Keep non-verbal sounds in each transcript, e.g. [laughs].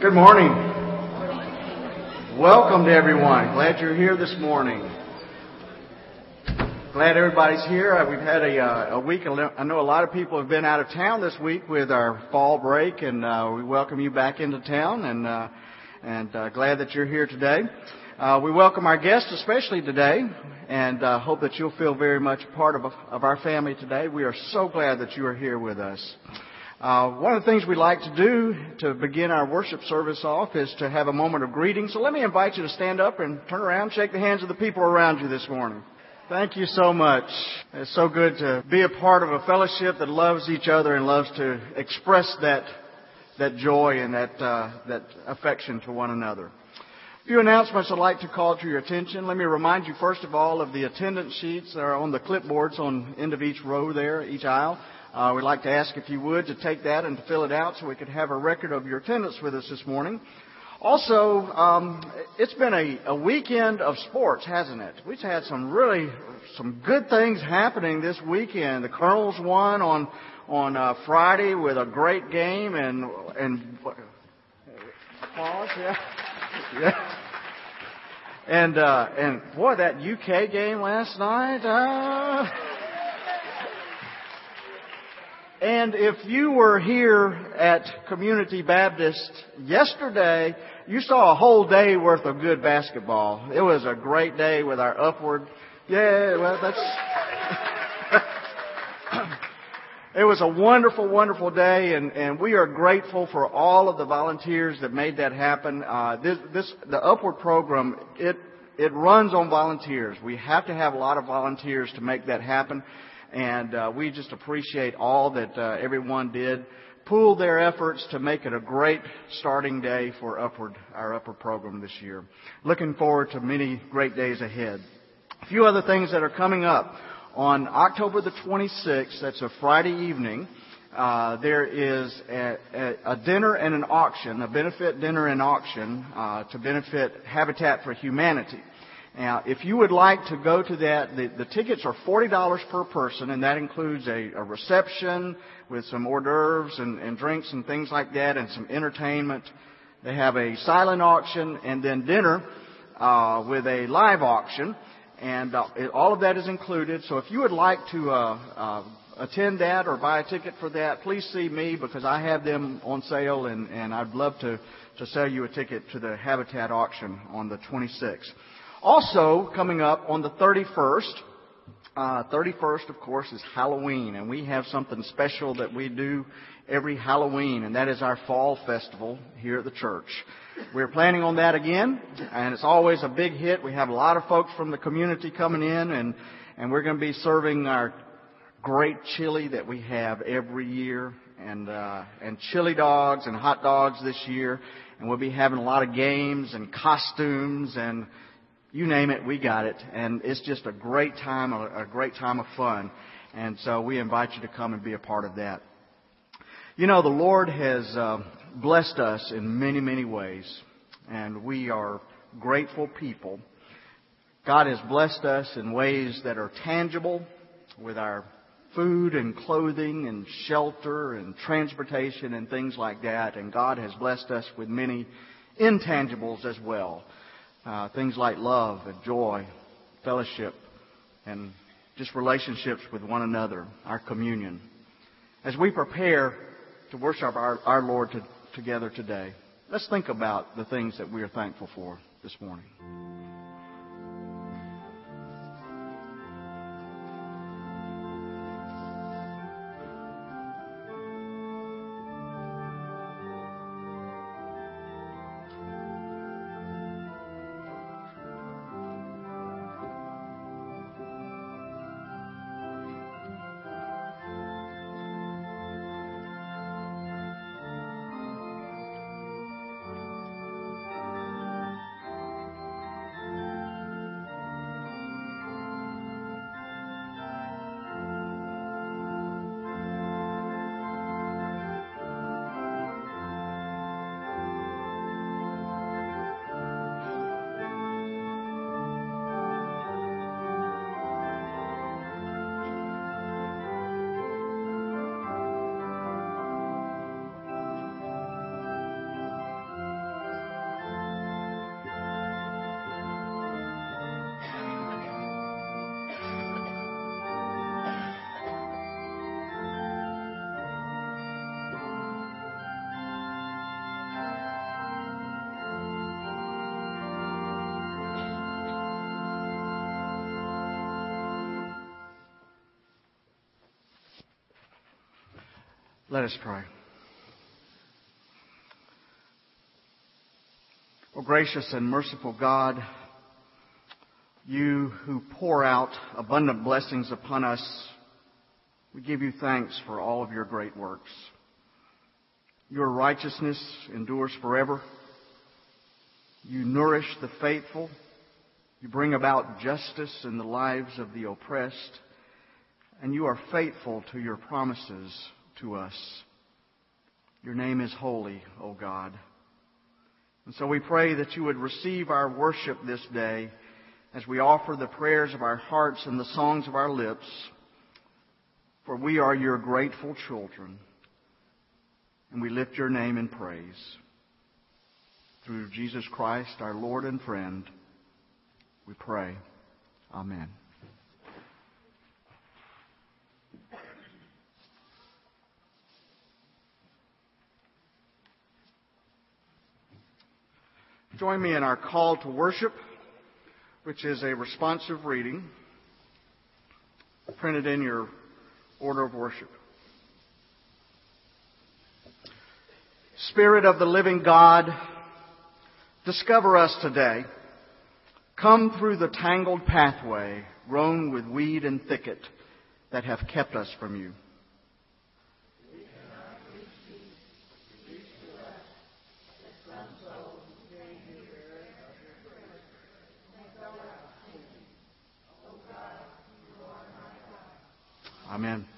Good morning. Welcome to everyone. Glad you're here this morning. Glad everybody's here. Uh, we've had a, uh, a week. I know a lot of people have been out of town this week with our fall break, and uh, we welcome you back into town. And uh, and uh, glad that you're here today. We welcome our guests, especially today, and hope that you'll feel very much part of of our family today. We are so glad that you are here with us. Uh, one of the things we like to do to begin our worship service off is to have a moment of greeting. So let me invite you to stand up and turn around, shake the hands of the people around you this morning. Thank you so much. It's so good to be a part of a fellowship that loves each other and loves to express that that joy and that uh, that affection to one another. A few announcements I'd like to call to your attention. Let me remind you first of all of the attendance sheets that are on the clipboards on end of each row there, each aisle. Uh, we'd like to ask if you would to take that and to fill it out so we could have a record of your attendance with us this morning. Also, um, it's been a, a weekend of sports, hasn't it? We've had some really some good things happening this weekend. The Colonels won on on uh, Friday with a great game and and pause, yeah, [laughs] yeah. And uh, and boy, that UK game last night. Uh, and if you were here at Community Baptist yesterday, you saw a whole day worth of good basketball. It was a great day with our upward. Yeah, well, that's. [laughs] it was a wonderful, wonderful day, and, and we are grateful for all of the volunteers that made that happen. Uh, this, this, the Upward program, it, it runs on volunteers. We have to have a lot of volunteers to make that happen and uh, we just appreciate all that uh, everyone did. Pool their efforts to make it a great starting day for upward our upward program this year. Looking forward to many great days ahead. A few other things that are coming up. On october the 26th that's a friday evening uh, there is a, a, a, dinner and an auction, a benefit dinner and auction uh, to benefit Habitat for Humanity. Now, if you would like to go to that, the, the tickets are $40 per person, and that includes a, a reception with some hors d'oeuvres and, and drinks and things like that, and some entertainment. They have a silent auction and then dinner uh, with a live auction, and uh, it, all of that is included. So if you would like to uh, uh, attend that or buy a ticket for that, please see me because I have them on sale, and, and I'd love to to sell you a ticket to the Habitat auction on the 26th. Also, coming up on the 31st, uh, 31st, of course, is Halloween, and we have something special that we do every Halloween, and that is our fall festival here at the church. We're planning on that again, and it's always a big hit. We have a lot of folks from the community coming in, and, and we're going to be serving our great chili that we have every year, and, uh, and chili dogs and hot dogs this year, and we'll be having a lot of games and costumes and you name it, we got it. And it's just a great time, a, great time of fun. And so we invite you to come and be a part of that. You know, the Lord has uh, blessed us in many, many ways, and we are grateful people. God has blessed us in ways that are tangible with our food and clothing and shelter and transportation and things like that. And God has blessed us with many intangibles as well uh, things like love and joy, fellowship, and just relationships with one another, our communion. As we prepare to worship our, our Lord to, together today, let's think about the things that we are thankful for this morning. Let us pray. O gracious and merciful God, you who pour out abundant blessings upon us, we give you thanks for all of your great works. Your righteousness endures forever. You nourish the faithful. You bring about justice in the lives of the oppressed. And you are faithful to your promises to us. Your name is holy, O God. And so we pray that you would receive our worship this day as we offer the prayers of our hearts and the songs of our lips, for we are your grateful children, and we lift your name in praise. Through Jesus Christ, our Lord and friend, we pray. Amen. Join me in our call to worship which is a responsive reading printed in your order of worship. Spirit of the living God, discover us today. Come through the tangled pathway grown with weed and thicket that have kept us from you. Amen.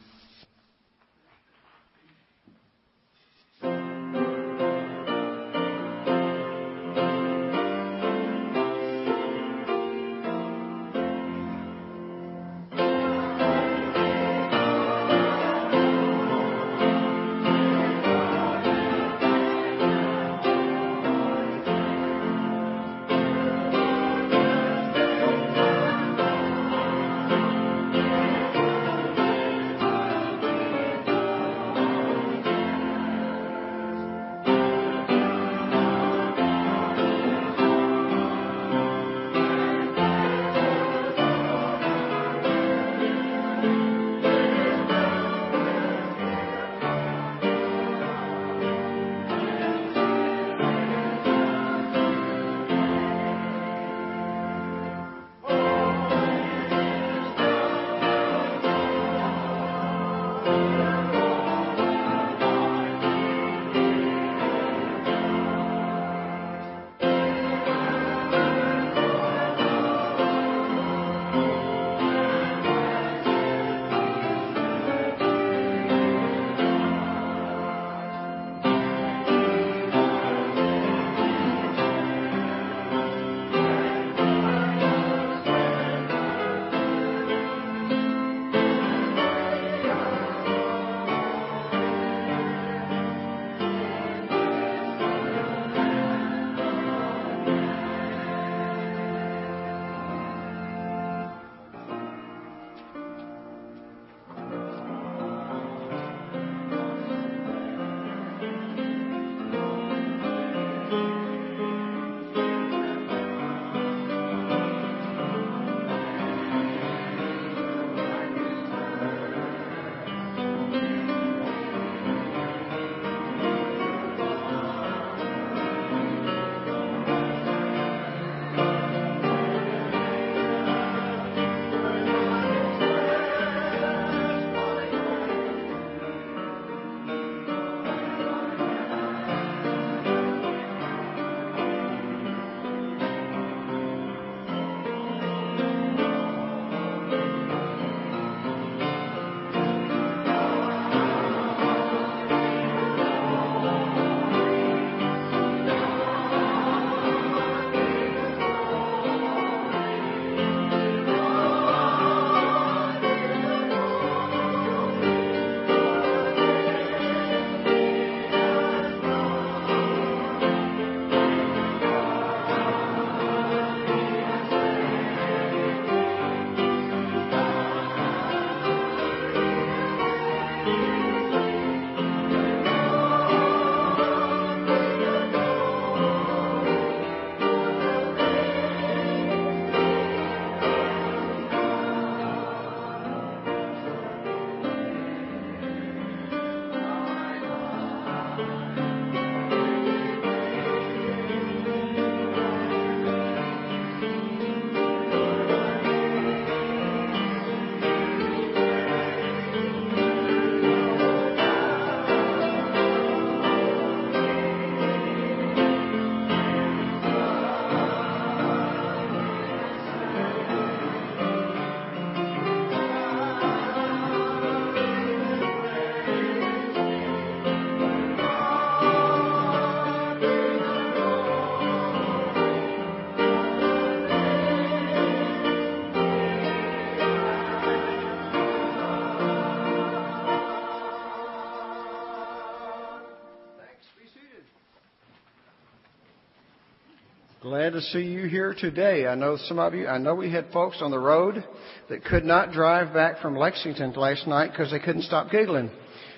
Glad to see you here today. I know some of you, I know we had folks on the road that could not drive back from Lexington last night because they couldn't stop giggling.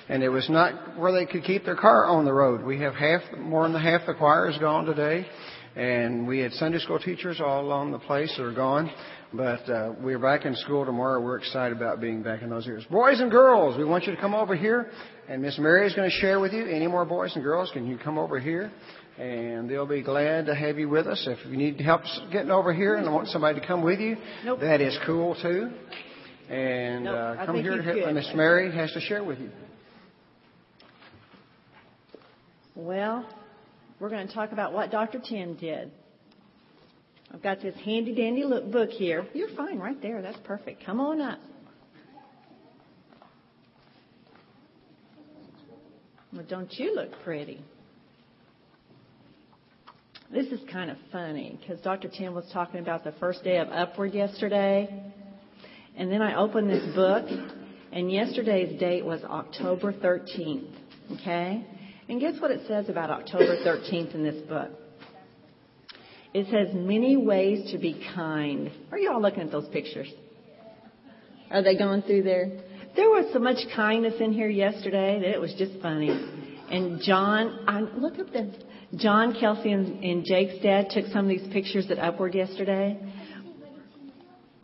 And it was not where they could keep their car on the road. We have half, more than half the choir is gone today. And we had Sunday school teachers all along the place that are gone. But uh, we're back in school tomorrow. We're excited about being back in those areas. Boys and girls, we want you to come over here. And Miss Mary is going to share with you. Any more boys and girls, can you come over here? And they'll be glad to have you with us. If you need help getting over here and want somebody to come with you, nope. that is cool too. And nope, uh, come here to help. Miss Mary has to share with you. Well, we're going to talk about what Dr. Tim did. I've got this handy dandy look book here. You're fine right there. That's perfect. Come on up. Well, don't you look pretty? This is kind of funny because Dr. Tim was talking about the first day of Upward yesterday. And then I opened this book, and yesterday's date was October 13th. Okay? And guess what it says about October 13th in this book? It says many ways to be kind. Are you all looking at those pictures? Are they going through there? There was so much kindness in here yesterday that it was just funny. And John, I, look at this. John, Kelsey, and, and Jake's dad took some of these pictures at Upward yesterday.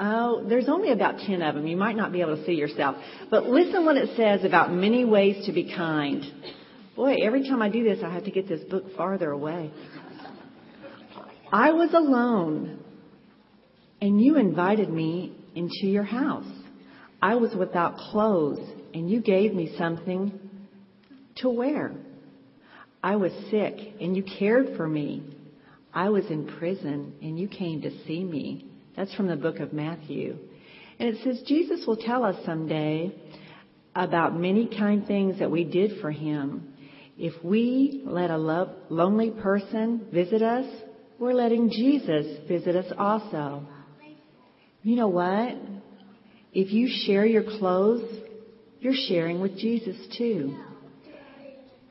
Oh, there's only about 10 of them. You might not be able to see yourself. But listen what it says about many ways to be kind. Boy, every time I do this, I have to get this book farther away. I was alone, and you invited me into your house. I was without clothes, and you gave me something to wear. I was sick and you cared for me. I was in prison and you came to see me. That's from the book of Matthew. And it says Jesus will tell us someday about many kind things that we did for him. If we let a lonely person visit us, we're letting Jesus visit us also. You know what? If you share your clothes, you're sharing with Jesus too.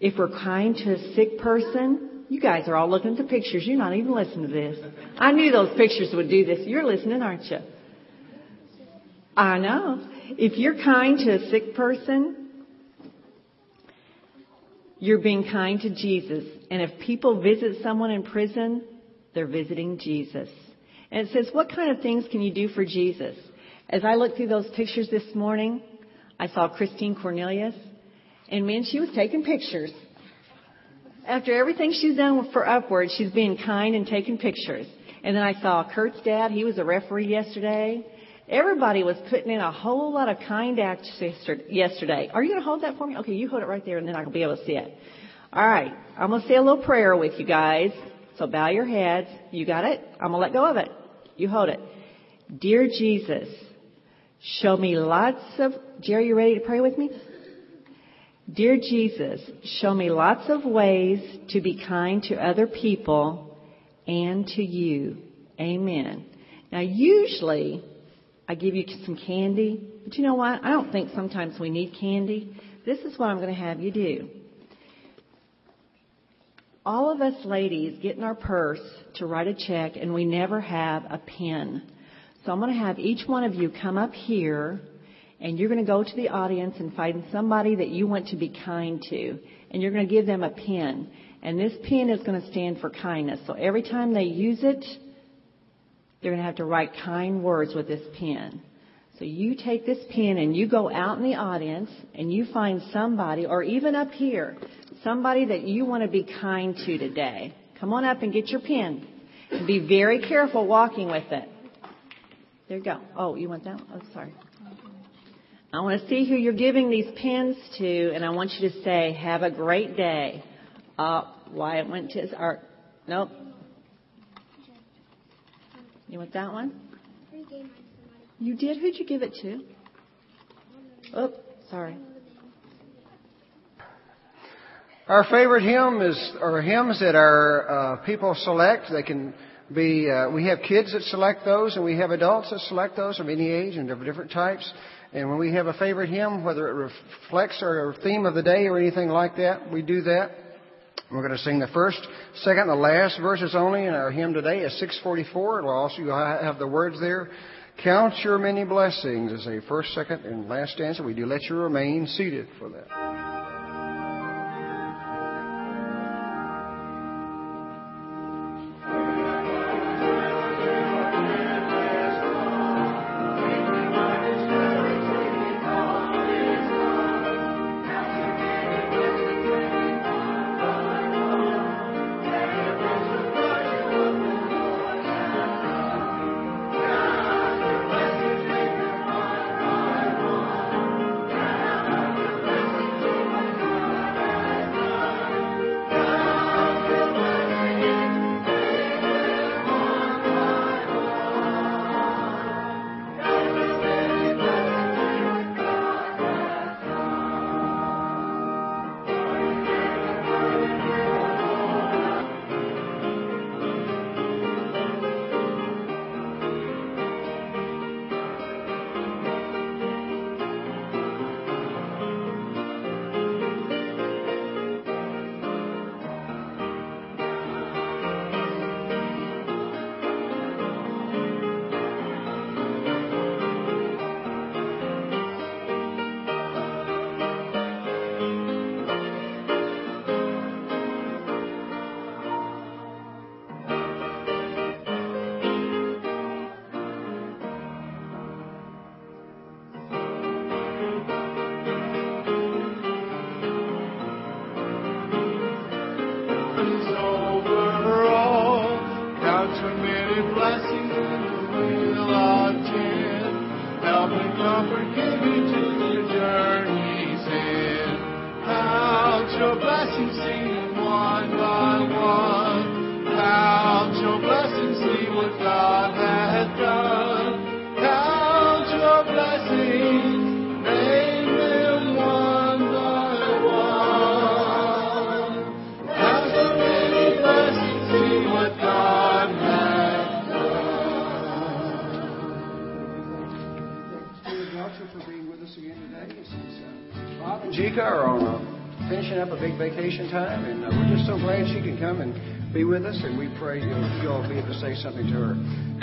If we're kind to a sick person, you guys are all looking at the pictures. You're not even listening to this. I knew those pictures would do this. You're listening, aren't you? I know. If you're kind to a sick person, you're being kind to Jesus. And if people visit someone in prison, they're visiting Jesus. And it says, what kind of things can you do for Jesus? As I looked through those pictures this morning, I saw Christine Cornelius. And man, she was taking pictures. After everything she's done for Upward, she's being kind and taking pictures. And then I saw Kurt's dad. He was a referee yesterday. Everybody was putting in a whole lot of kind acts yesterday. Are you going to hold that for me? Okay, you hold it right there and then I'll be able to see it. All right. I'm going to say a little prayer with you guys. So bow your heads. You got it? I'm going to let go of it. You hold it. Dear Jesus, show me lots of, Jerry, you ready to pray with me? Dear Jesus, show me lots of ways to be kind to other people and to you. Amen. Now usually I give you some candy, but you know what? I don't think sometimes we need candy. This is what I'm going to have you do. All of us ladies get in our purse to write a check and we never have a pen. So I'm going to have each one of you come up here and you're going to go to the audience and find somebody that you want to be kind to, and you're going to give them a pen. And this pen is going to stand for kindness. So every time they use it, they're going to have to write kind words with this pen. So you take this pen and you go out in the audience and you find somebody, or even up here, somebody that you want to be kind to today. Come on up and get your pen. And be very careful walking with it. There you go. Oh, you want that? Oh, sorry. I want to see who you're giving these pens to, and I want you to say, "Have a great day." Uh, why it went to his art? Nope. You want that one? You did. Who'd you give it to? Oh, sorry. Our favorite hymn is, or hymns that our uh, people select. They can be. Uh, we have kids that select those, and we have adults that select those of any age and of different types. And when we have a favorite hymn, whether it reflects our theme of the day or anything like that, we do that. We're going to sing the first, second, and the last verses only in our hymn today is 644. We'll also have the words there. Count your many blessings as a first, second, and last stanza. We do let you remain seated for that. Us, and we pray you'll, you'll be able to say something to her.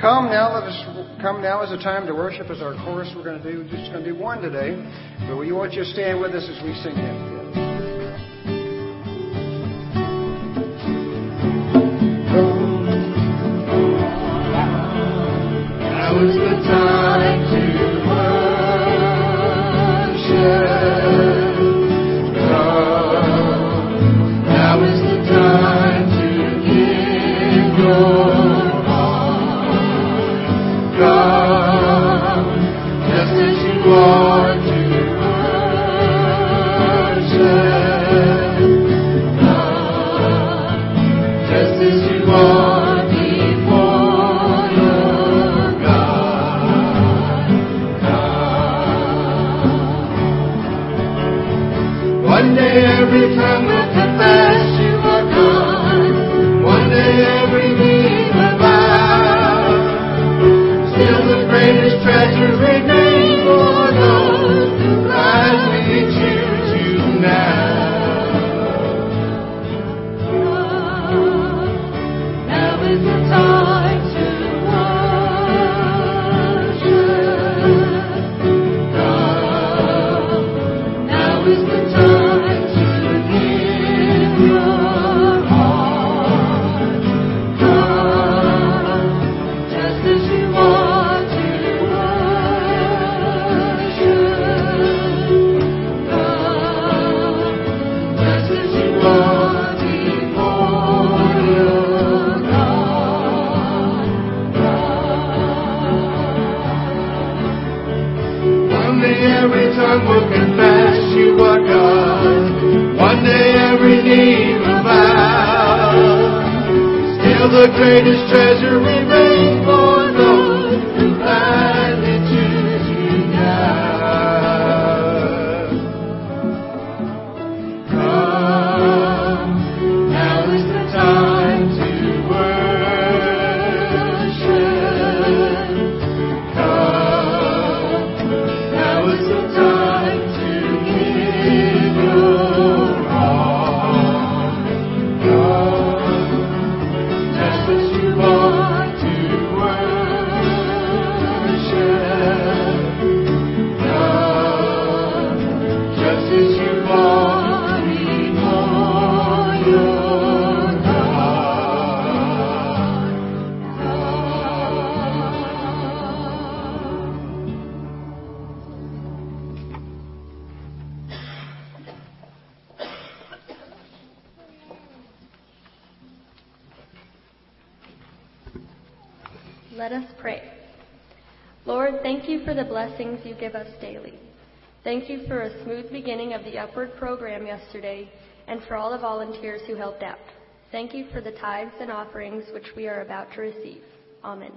Come now, let us come now is a time to worship as our chorus. We're going to do just going to do one today, but we want you to stand with us as we sing it. the greatest treasure we made. Blessings you give us daily. Thank you for a smooth beginning of the Upward program yesterday and for all the volunteers who helped out. Thank you for the tithes and offerings which we are about to receive. Amen.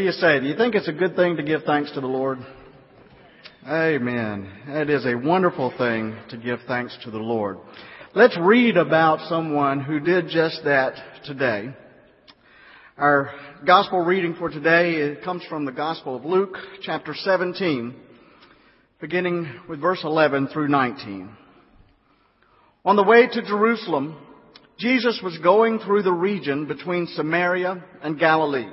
Do you say? Do you think it's a good thing to give thanks to the Lord? Amen. It is a wonderful thing to give thanks to the Lord. Let's read about someone who did just that today. Our gospel reading for today comes from the Gospel of Luke, chapter 17, beginning with verse 11 through 19. On the way to Jerusalem, Jesus was going through the region between Samaria and Galilee.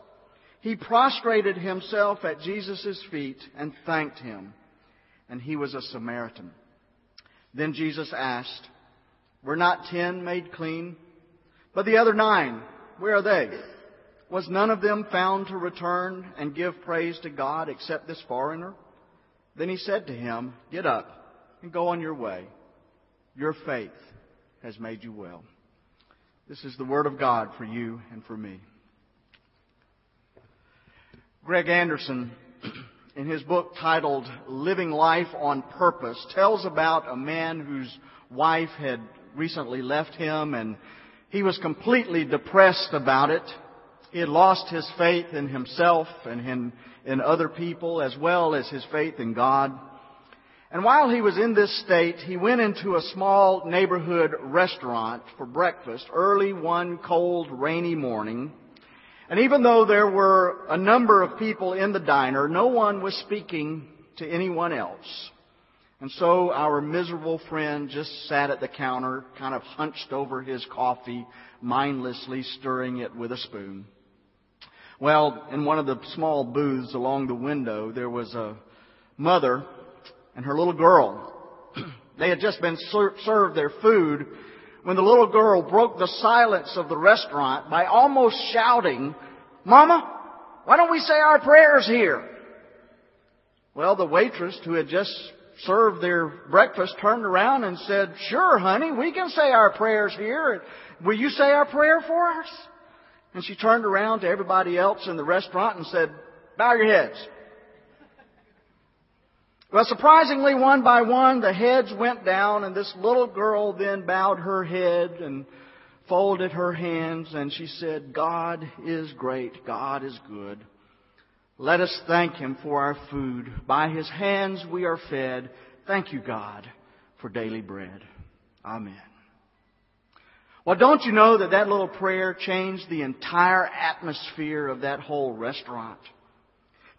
He prostrated himself at Jesus' feet and thanked him. And he was a Samaritan. Then Jesus asked, Were not ten made clean? But the other nine, where are they? Was none of them found to return and give praise to God except this foreigner? Then he said to him, Get up and go on your way. Your faith has made you well. This is the word of God for you and for me. Greg Anderson, in his book titled Living Life on Purpose, tells about a man whose wife had recently left him and he was completely depressed about it. He had lost his faith in himself and in, in other people as well as his faith in God. And while he was in this state, he went into a small neighborhood restaurant for breakfast early one cold, rainy morning. And even though there were a number of people in the diner, no one was speaking to anyone else. And so our miserable friend just sat at the counter, kind of hunched over his coffee, mindlessly stirring it with a spoon. Well, in one of the small booths along the window, there was a mother and her little girl. [clears throat] they had just been ser- served their food when the little girl broke the silence of the restaurant by almost shouting, Mama, why don't we say our prayers here? Well, the waitress who had just served their breakfast turned around and said, Sure, honey, we can say our prayers here. Will you say our prayer for us? And she turned around to everybody else in the restaurant and said, Bow your heads. Well, surprisingly, one by one, the heads went down, and this little girl then bowed her head and folded her hands, and she said, God is great. God is good. Let us thank Him for our food. By His hands we are fed. Thank you, God, for daily bread. Amen. Well, don't you know that that little prayer changed the entire atmosphere of that whole restaurant?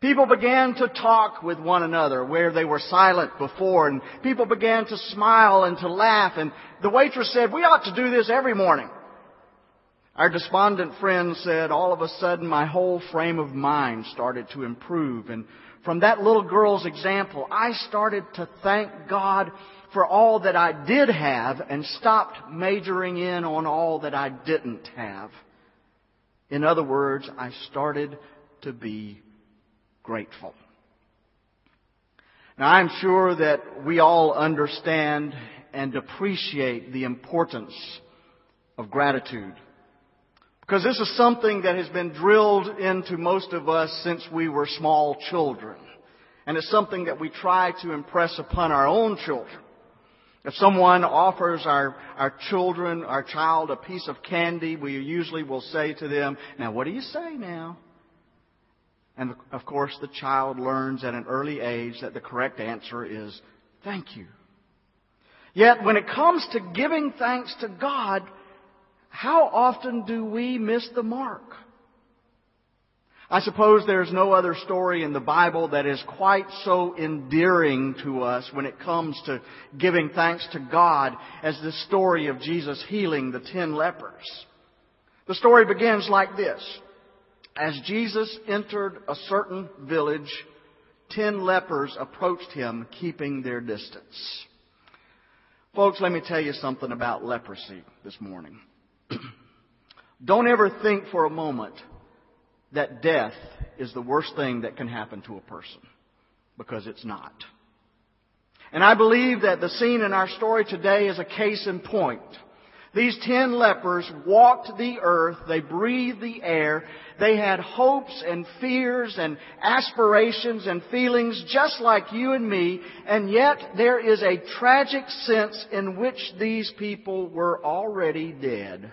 People began to talk with one another where they were silent before, and people began to smile and to laugh, and the waitress said, we ought to do this every morning. Our despondent friend said, all of a sudden my whole frame of mind started to improve, and from that little girl's example, I started to thank God for all that I did have and stopped majoring in on all that I didn't have. In other words, I started to be grateful. Now I'm sure that we all understand and appreciate the importance of gratitude. Because this is something that has been drilled into most of us since we were small children. And it's something that we try to impress upon our own children. If someone offers our, our children, our child a piece of candy, we usually will say to them, now what do you say now? And of course, the child learns at an early age that the correct answer is thank you. Yet when it comes to giving thanks to God, how often do we miss the mark? I suppose there's no other story in the Bible that is quite so endearing to us when it comes to giving thanks to God as the story of Jesus healing the ten lepers. The story begins like this. As Jesus entered a certain village, ten lepers approached him, keeping their distance. Folks, let me tell you something about leprosy this morning. [clears throat] Don't ever think for a moment that death is the worst thing that can happen to a person. Because it's not. And I believe that the scene in our story today is a case in point. These ten lepers walked the earth, they breathed the air, they had hopes and fears and aspirations and feelings just like you and me, and yet there is a tragic sense in which these people were already dead.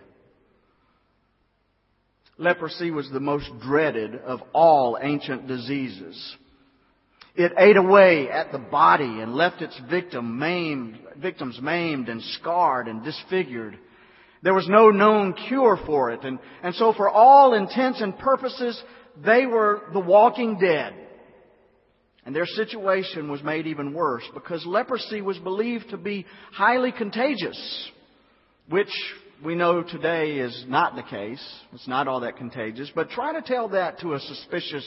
Leprosy was the most dreaded of all ancient diseases. It ate away at the body and left its victim maimed, victims maimed and scarred and disfigured. There was no known cure for it. And, and so for all intents and purposes, they were the walking dead. And their situation was made even worse because leprosy was believed to be highly contagious, which we know today is not the case. It's not all that contagious. But try to tell that to a suspicious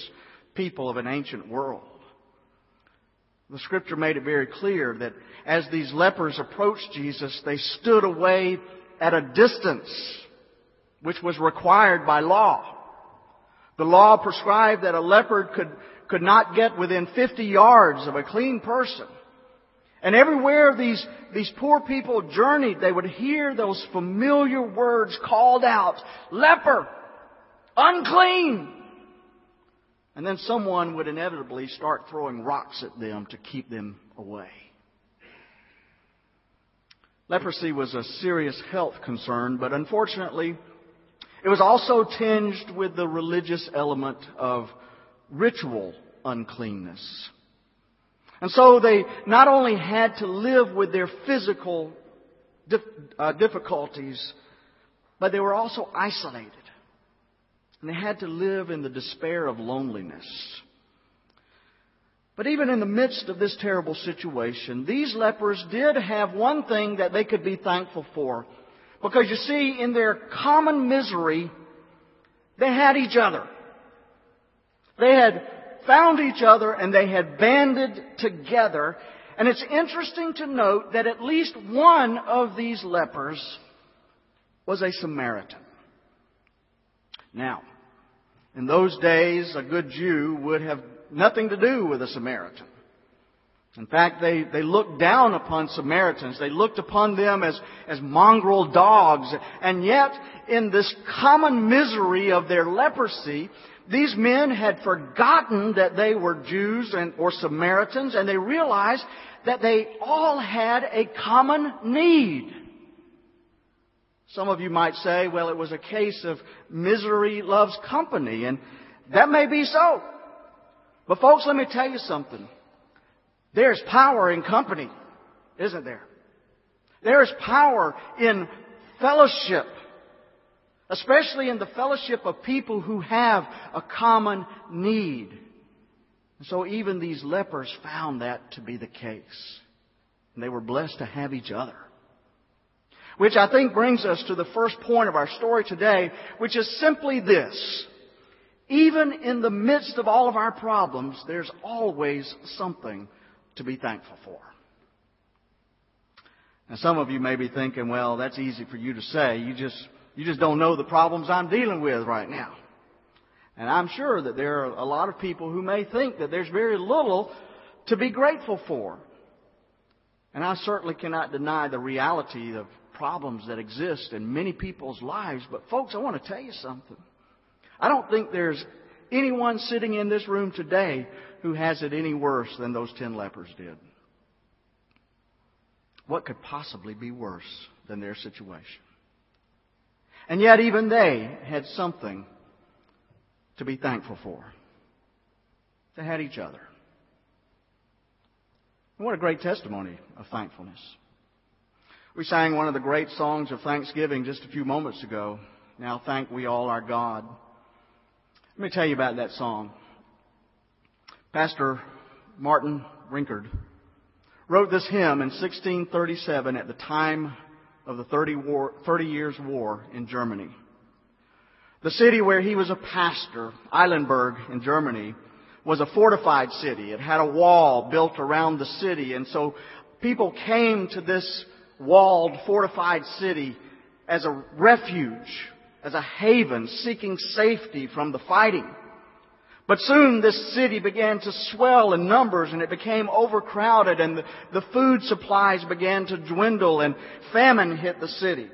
people of an ancient world. The scripture made it very clear that as these lepers approached Jesus, they stood away at a distance, which was required by law. The law prescribed that a leopard could, could not get within 50 yards of a clean person. And everywhere these, these poor people journeyed, they would hear those familiar words called out, leper, unclean. And then someone would inevitably start throwing rocks at them to keep them away. Leprosy was a serious health concern, but unfortunately, it was also tinged with the religious element of ritual uncleanness. And so they not only had to live with their physical uh, difficulties, but they were also isolated. And they had to live in the despair of loneliness. But even in the midst of this terrible situation, these lepers did have one thing that they could be thankful for. Because you see, in their common misery, they had each other. They had found each other and they had banded together. And it's interesting to note that at least one of these lepers was a Samaritan. Now, in those days, a good Jew would have nothing to do with a Samaritan. In fact, they, they looked down upon Samaritans. They looked upon them as, as mongrel dogs. And yet, in this common misery of their leprosy, these men had forgotten that they were Jews and, or Samaritans, and they realized that they all had a common need. Some of you might say, well, it was a case of misery loves company, and that may be so. But folks, let me tell you something. There's power in company, isn't there? There's power in fellowship, especially in the fellowship of people who have a common need. And so even these lepers found that to be the case. And they were blessed to have each other. Which I think brings us to the first point of our story today, which is simply this. Even in the midst of all of our problems, there's always something to be thankful for. Now some of you may be thinking, well, that's easy for you to say. You just, you just don't know the problems I'm dealing with right now. And I'm sure that there are a lot of people who may think that there's very little to be grateful for. And I certainly cannot deny the reality of problems that exist in many people's lives. But folks, I want to tell you something. I don't think there's anyone sitting in this room today who has it any worse than those ten lepers did. What could possibly be worse than their situation? And yet even they had something to be thankful for. They had each other. And what a great testimony of thankfulness. We sang one of the great songs of thanksgiving just a few moments ago. Now thank we all our God. Let me tell you about that song. Pastor Martin Rinkart wrote this hymn in 1637 at the time of the 30, war, 30 Years' War in Germany. The city where he was a pastor, Eilenburg in Germany, was a fortified city. It had a wall built around the city, and so people came to this walled, fortified city as a refuge as a haven seeking safety from the fighting. But soon this city began to swell in numbers and it became overcrowded and the, food supplies began to dwindle and famine hit the city.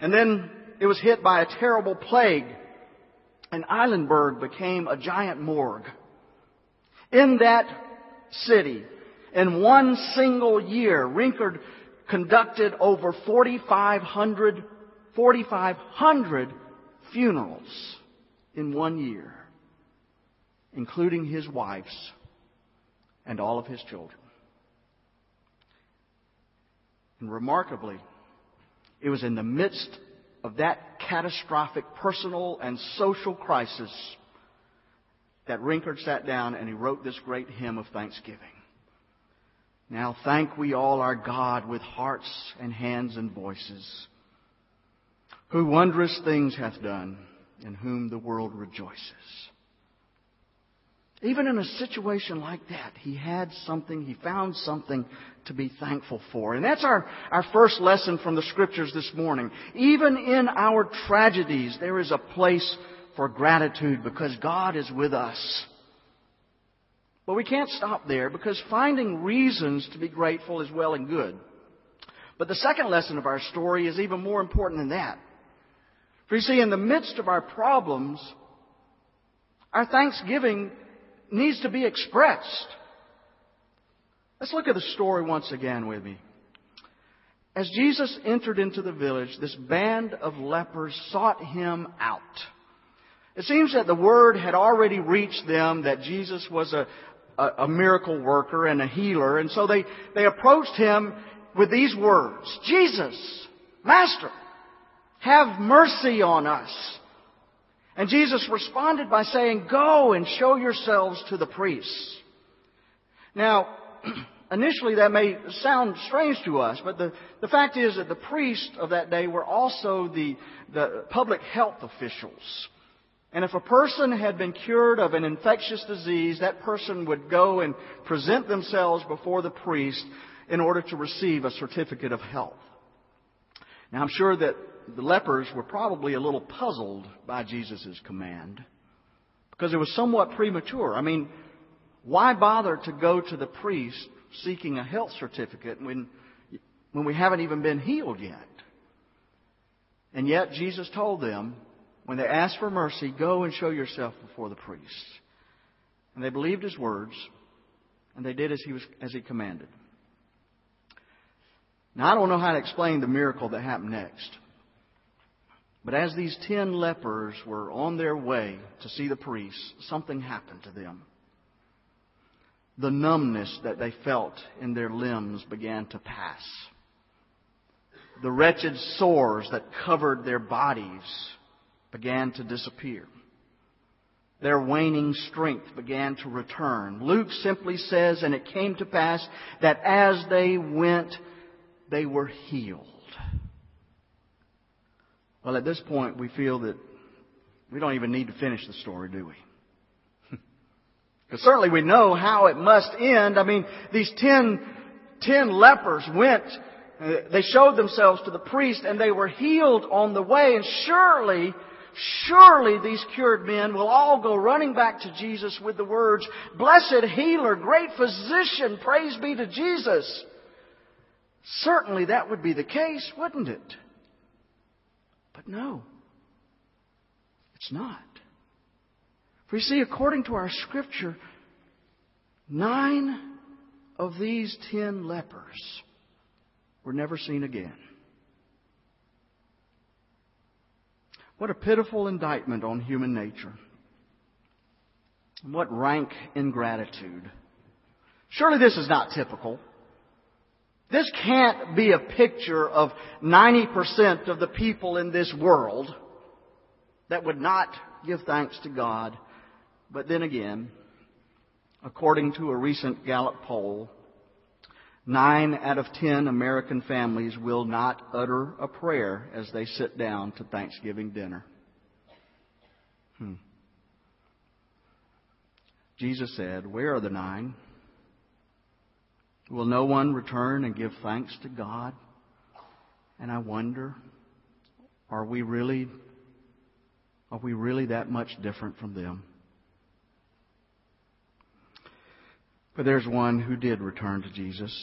And then it was hit by a terrible plague and Eilenburg became a giant morgue. In that city, in one single year, Rinkart conducted over 4,500, 4,500 funerals in one year, including his wife's and all of his children. And remarkably, it was in the midst of that catastrophic personal and social crisis that Rinkart sat down and he wrote this great hymn of thanksgiving. Now thank we all our God with hearts and hands and voices, who wondrous things hath done, in whom the world rejoices. Even in a situation like that, he had something, he found something to be thankful for. And that's our, our first lesson from the scriptures this morning. Even in our tragedies, there is a place for gratitude because God is with us. But we can't stop there because finding reasons to be grateful is well and good. But the second lesson of our story is even more important than that. For you see, in the midst of our problems, our thanksgiving needs to be expressed. Let's look at the story once again with me. As Jesus entered into the village, this band of lepers sought him out. It seems that the word had already reached them that Jesus was a, a, a, miracle worker and a healer, and so they, they approached him with these words, Jesus, Master, have mercy on us. And Jesus responded by saying, Go and show yourselves to the priests. Now, [clears throat] initially that may sound strange to us, but the, the fact is that the priests of that day were also the, the public health officials. And if a person had been cured of an infectious disease, that person would go and present themselves before the priest in order to receive a certificate of health. Now I'm sure that the lepers were probably a little puzzled by Jesus' command because it was somewhat premature. I mean, why bother to go to the priest seeking a health certificate when, when we haven't even been healed yet? And yet Jesus told them, when they asked for mercy, go and show yourself before the priest. And they believed his words, and they did as he was as he commanded. Now I don't know how to explain the miracle that happened next. But as these ten lepers were on their way to see the priest, something happened to them. The numbness that they felt in their limbs began to pass. The wretched sores that covered their bodies began to disappear. Their waning strength began to return. Luke simply says, and it came to pass that as they went, they were healed. Well, at this point, we feel that we don't even need to finish the story, do we? [laughs] Because certainly we know how it must end. I mean, these ten, ten lepers went, uh, they showed themselves to the priest and they were healed on the way. And surely, surely these cured men will all go running back to Jesus with the words, Blessed healer, great physician, praise be to Jesus. Certainly that would be the case, wouldn't it? But no, it's not. For you see, according to our scripture, nine of these ten lepers were never seen again. What a pitiful indictment on human nature. What rank ingratitude. Surely this is not typical. This can't be a picture of 90% of the people in this world that would not give thanks to God. But then again, according to a recent Gallup poll, nine out of ten American families will not utter a prayer as they sit down to Thanksgiving dinner. Hmm. Jesus said, Where are the nine? Will no one return and give thanks to God? And I wonder, are we really, are we really that much different from them? But there's one who did return to Jesus.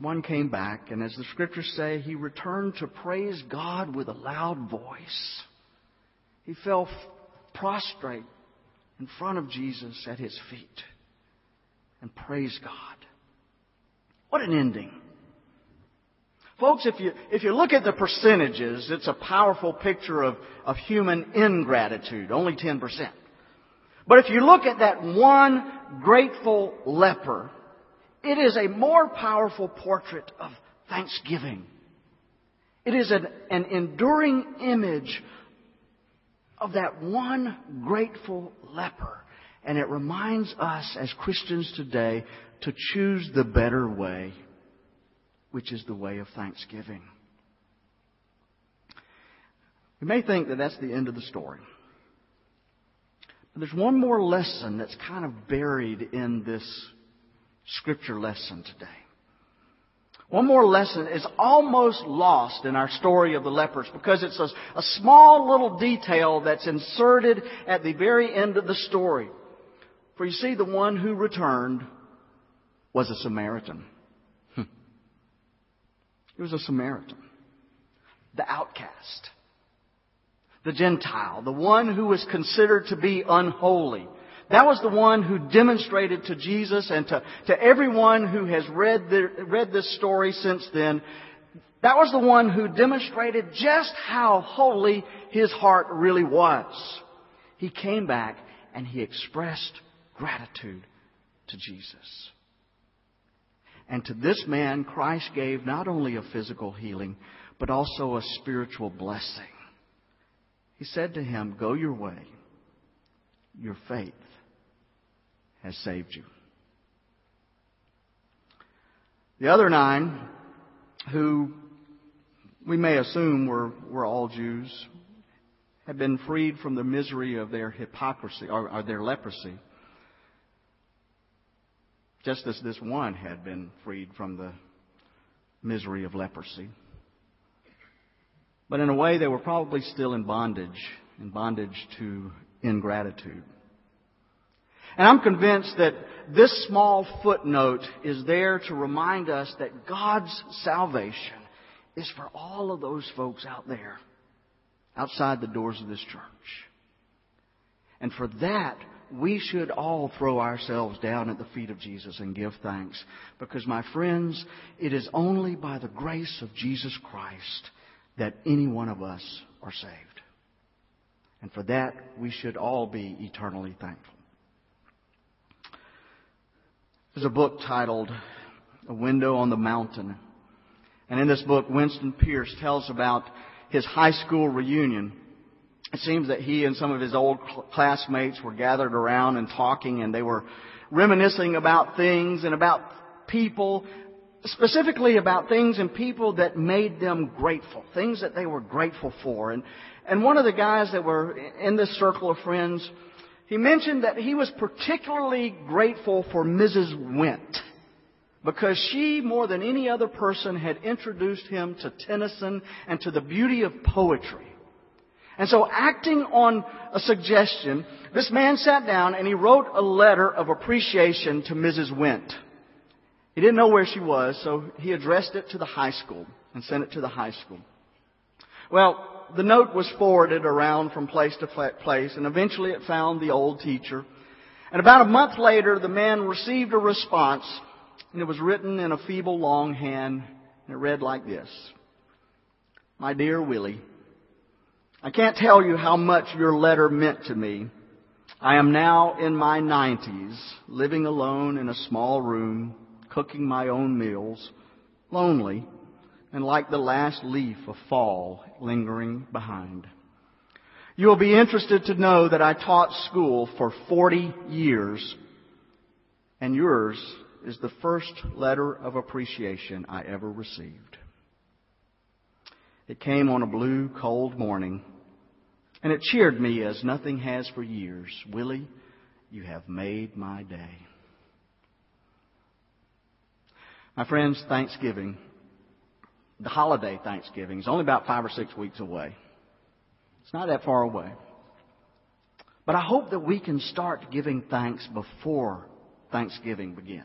One came back, and as the scriptures say, he returned to praise God with a loud voice. He fell prostrate in front of Jesus at his feet and praise God. What an ending. Folks, if you, if you look at the percentages, it's a powerful picture of, of human ingratitude, only 10%. But if you look at that one grateful leper, it is a more powerful portrait of thanksgiving. It is an, an enduring image of that one grateful leper. And it reminds us as Christians today to choose the better way, which is the way of thanksgiving. You may think that that's the end of the story. But there's one more lesson that's kind of buried in this scripture lesson today. One more lesson is almost lost in our story of the lepers because it's a, a, small little detail that's inserted at the very end of the story. For you see, the one who returned was a Samaritan. Hmm. He was a Samaritan. The outcast. The Gentile. The one who was considered to be unholy. That was the one who demonstrated to Jesus and to, to everyone who has read, the, read this story since then, that was the one who demonstrated just how holy his heart really was. He came back and he expressed gratitude to Jesus. And to this man, Christ gave not only a physical healing, but also a spiritual blessing. He said to him, Go your way. Your faith has saved you. The other nine, who we may assume were, were all Jews, had been freed from the misery of their hypocrisy or, or their leprosy just as this one had been freed from the misery of leprosy. But in a way, they were probably still in bondage, in bondage to ingratitude. And I'm convinced that this small footnote is there to remind us that God's salvation is for all of those folks out there, outside the doors of this church. And for that, we should all throw ourselves down at the feet of Jesus and give thanks. Because, my friends, it is only by the grace of Jesus Christ that any one of us are saved. And for that, we should all be eternally thankful. There's a book titled A Window on the Mountain. And in this book, Winston Pierce tells about his high school reunion it seems that he and some of his old classmates were gathered around and talking and they were reminiscing about things and about people, specifically about things and people that made them grateful, things that they were grateful for. And, and one of the guys that were in this circle of friends, he mentioned that he was particularly grateful for Mrs. Went because she, more than any other person, had introduced him to Tennyson and to the beauty of poetry. And so acting on a suggestion, this man sat down and he wrote a letter of appreciation to Mrs. Went. He didn't know where she was, so he addressed it to the high school and sent it to the high school. Well, the note was forwarded around from place to place and eventually it found the old teacher. And about a month later, the man received a response and it was written in a feeble long hand and it read like this. My dear Willie, I can't tell you how much your letter meant to me. I am now in my 90s, living alone in a small room, cooking my own meals, lonely, and like the last leaf of fall lingering behind. You will be interested to know that I taught school for 40 years, and yours is the first letter of appreciation I ever received. It came on a blue, cold morning and it cheered me as nothing has for years. Willie, you have made my day. My friends, Thanksgiving, the holiday Thanksgiving, is only about five or six weeks away. It's not that far away. But I hope that we can start giving thanks before Thanksgiving begins.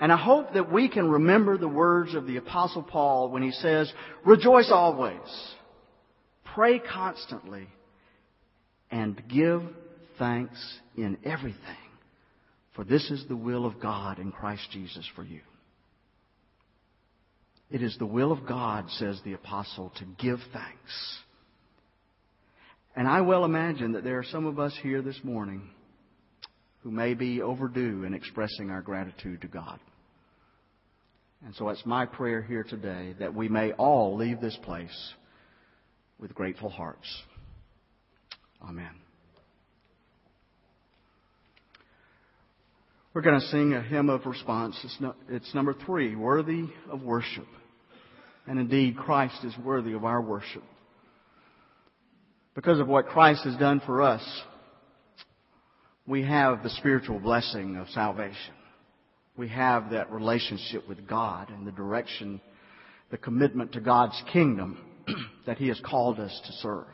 And I hope that we can remember the words of the Apostle Paul when he says, Rejoice always, pray constantly, and give thanks in everything, for this is the will of God in Christ Jesus for you. It is the will of God, says the Apostle, to give thanks. And I well imagine that there are some of us here this morning who may be overdue in expressing our gratitude to God. And so it's my prayer here today that we may all leave this place with grateful hearts. Amen. We're going to sing a hymn of response. It's, no, it's number three, worthy of worship. And indeed, Christ is worthy of our worship. Because of what Christ has done for us, we have the spiritual blessing of salvation. We have that relationship with God and the direction, the commitment to God's kingdom [clears throat] that He has called us to serve.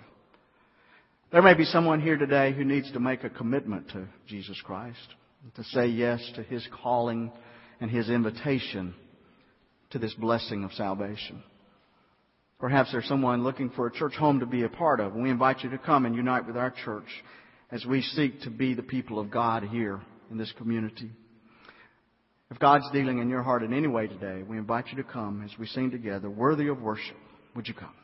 There may be someone here today who needs to make a commitment to Jesus Christ, to say yes to His calling and His invitation to this blessing of salvation. Perhaps there's someone looking for a church home to be a part of. We invite you to come and unite with our church as we seek to be the people of God here in this community. If God's dealing in your heart in any way today, we invite you to come as we sing together, worthy of worship. Would you come?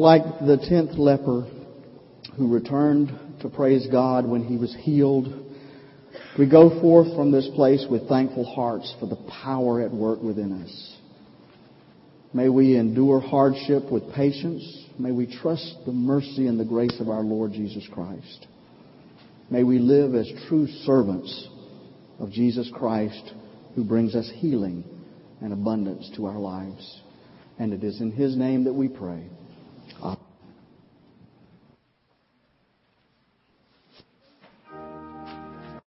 Like the tenth leper who returned to praise God when he was healed, we go forth from this place with thankful hearts for the power at work within us. May we endure hardship with patience. May we trust the mercy and the grace of our Lord Jesus Christ. May we live as true servants of Jesus Christ who brings us healing and abundance to our lives. And it is in His name that we pray. Amen.